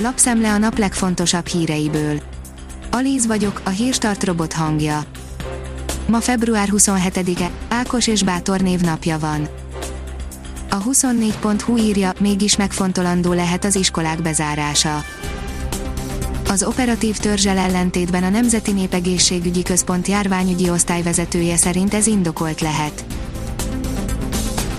Lapszemle a nap legfontosabb híreiből. Alíz vagyok, a hírstart robot hangja. Ma február 27-e, Ákos és Bátor névnapja van. A 24.hu írja, mégis megfontolandó lehet az iskolák bezárása. Az operatív törzsel ellentétben a Nemzeti Népegészségügyi Központ járványügyi osztályvezetője szerint ez indokolt lehet.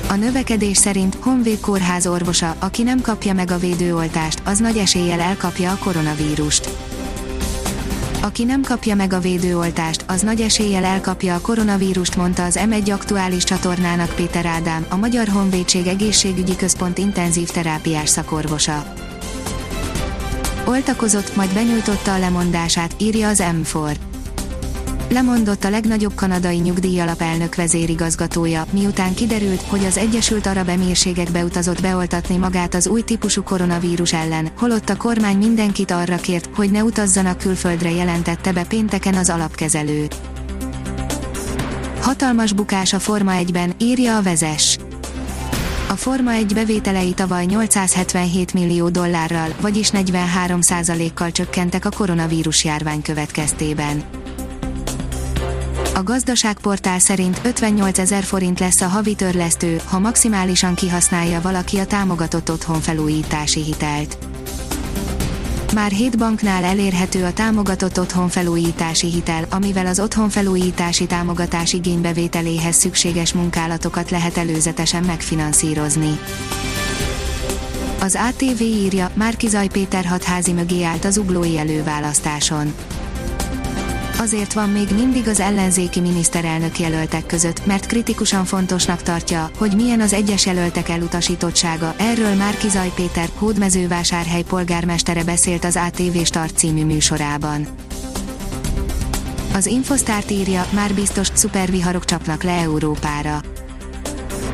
A növekedés szerint Honvéd kórház orvosa, aki nem kapja meg a védőoltást, az nagy eséllyel elkapja a koronavírust. Aki nem kapja meg a védőoltást, az nagy eséllyel elkapja a koronavírust, mondta az M1 aktuális csatornának Péter Ádám, a Magyar Honvédség Egészségügyi Központ intenzív terápiás szakorvosa. Oltakozott, majd benyújtotta a lemondását, írja az M4 lemondott a legnagyobb kanadai nyugdíjalap elnök vezérigazgatója, miután kiderült, hogy az Egyesült Arab Emírségek beutazott beoltatni magát az új típusú koronavírus ellen, holott a kormány mindenkit arra kért, hogy ne utazzanak külföldre jelentette be pénteken az alapkezelő. Hatalmas bukás a Forma 1-ben, írja a vezes. A Forma 1 bevételei tavaly 877 millió dollárral, vagyis 43 kal csökkentek a koronavírus járvány következtében. A gazdaságportál szerint 58 ezer forint lesz a havi törlesztő, ha maximálisan kihasználja valaki a támogatott otthonfelújítási hitelt. Már 7 banknál elérhető a támogatott otthonfelújítási hitel, amivel az otthonfelújítási támogatás igénybevételéhez szükséges munkálatokat lehet előzetesen megfinanszírozni. Az ATV írja, Márkizaj Péter hatházi mögé állt az uglói előválasztáson azért van még mindig az ellenzéki miniszterelnök jelöltek között, mert kritikusan fontosnak tartja, hogy milyen az egyes jelöltek elutasítottsága. Erről már Kizaj Péter, Hódmezővásárhely polgármestere beszélt az ATV Start című műsorában. Az Infosztárt írja, már biztos, szuperviharok csapnak le Európára.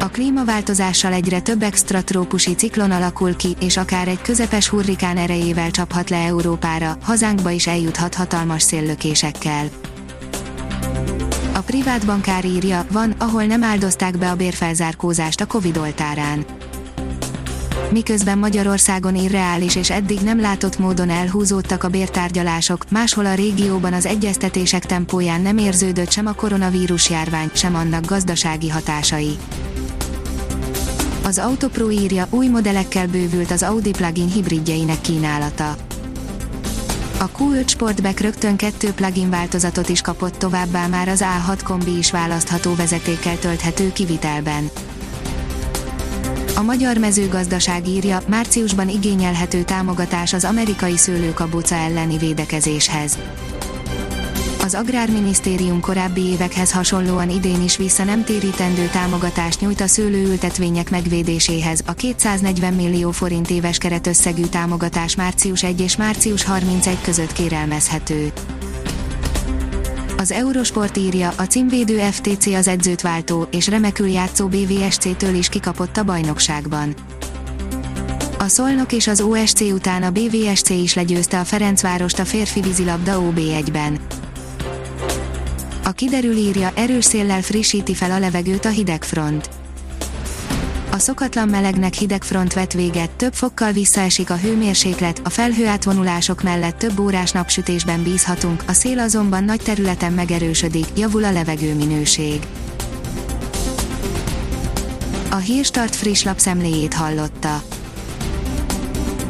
A klímaváltozással egyre több extra trópusi ciklon alakul ki, és akár egy közepes hurrikán erejével csaphat le Európára, hazánkba is eljuthat hatalmas széllökésekkel. A privát bankár írja, van, ahol nem áldozták be a bérfelzárkózást a Covid oltárán. Miközben Magyarországon irreális és eddig nem látott módon elhúzódtak a bértárgyalások, máshol a régióban az egyeztetések tempóján nem érződött sem a koronavírus járvány, sem annak gazdasági hatásai. Az Autopro írja, új modellekkel bővült az Audi plug-in hibridjeinek kínálata. A Q5 Sportback rögtön kettő plug-in változatot is kapott továbbá már az A6 kombi is választható vezetékkel tölthető kivitelben. A magyar mezőgazdaság írja, márciusban igényelhető támogatás az amerikai szőlőkabuca elleni védekezéshez. Az Agrárminisztérium korábbi évekhez hasonlóan idén is vissza nem térítendő támogatást nyújt a szőlőültetvények megvédéséhez. A 240 millió forint éves keretösszegű támogatás március 1 és március 31 között kérelmezhető. Az Eurosport írja, a címvédő FTC az edzőt váltó, és remekül játszó BVSC-től is kikapott a bajnokságban. A Szolnok és az OSC után a BVSC is legyőzte a Ferencvárost a férfi vízilabda OB1-ben. A kiderül írja, erős széllel frissíti fel a levegőt a hidegfront. A szokatlan melegnek hidegfront vett véget, több fokkal visszaesik a hőmérséklet, a felhőátvonulások mellett több órás napsütésben bízhatunk, a szél azonban nagy területen megerősödik, javul a levegőminőség. A Hírstart friss lapszemléjét hallotta.